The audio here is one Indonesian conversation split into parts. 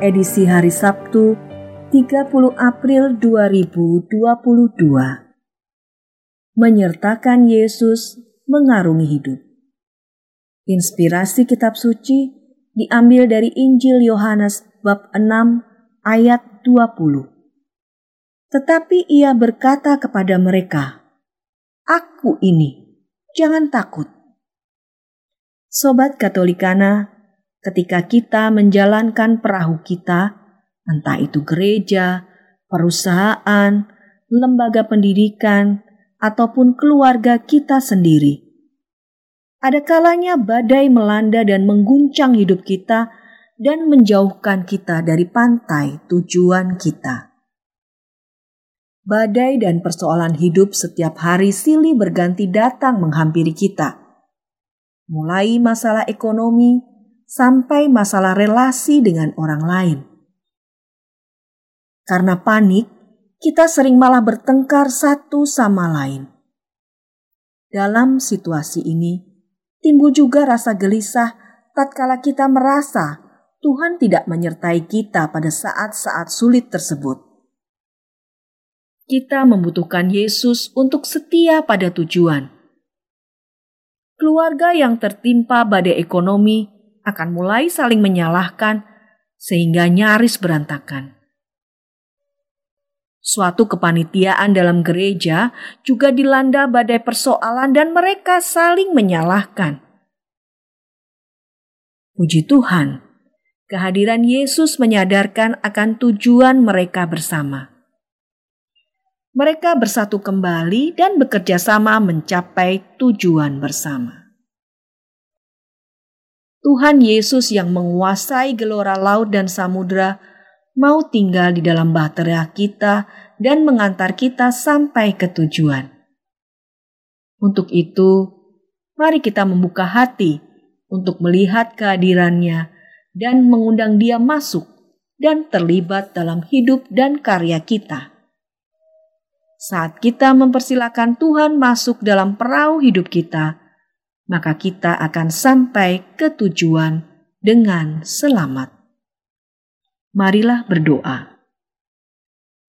edisi hari Sabtu 30 April 2022 menyertakan Yesus mengarungi hidup. Inspirasi kitab suci diambil dari Injil Yohanes bab 6 ayat 20. Tetapi ia berkata kepada mereka, Aku ini, jangan takut. Sobat Katolikana, ketika kita menjalankan perahu kita, entah itu gereja, perusahaan, lembaga pendidikan, ataupun keluarga kita sendiri. Ada kalanya badai melanda dan mengguncang hidup kita dan menjauhkan kita dari pantai tujuan kita. Badai dan persoalan hidup setiap hari silih berganti datang menghampiri kita. Mulai masalah ekonomi sampai masalah relasi dengan orang lain. Karena panik, kita sering malah bertengkar satu sama lain. Dalam situasi ini, timbul juga rasa gelisah tatkala kita merasa Tuhan tidak menyertai kita pada saat-saat sulit tersebut. Kita membutuhkan Yesus untuk setia pada tujuan. Keluarga yang tertimpa badai ekonomi akan mulai saling menyalahkan sehingga nyaris berantakan. Suatu kepanitiaan dalam gereja juga dilanda badai persoalan dan mereka saling menyalahkan. Puji Tuhan, kehadiran Yesus menyadarkan akan tujuan mereka bersama. Mereka bersatu kembali dan bekerja sama mencapai tujuan bersama. Tuhan Yesus yang menguasai gelora laut dan samudera mau tinggal di dalam bahtera kita dan mengantar kita sampai ke tujuan. Untuk itu, mari kita membuka hati untuk melihat kehadirannya dan mengundang dia masuk dan terlibat dalam hidup dan karya kita. Saat kita mempersilahkan Tuhan masuk dalam perahu hidup kita, maka kita akan sampai ke tujuan dengan selamat marilah berdoa.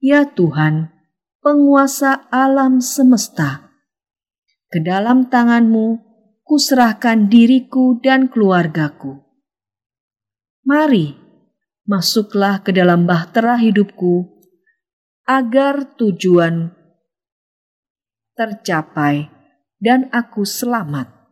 Ya Tuhan, penguasa alam semesta, ke dalam tanganmu kuserahkan diriku dan keluargaku. Mari, masuklah ke dalam bahtera hidupku, agar tujuan tercapai dan aku selamat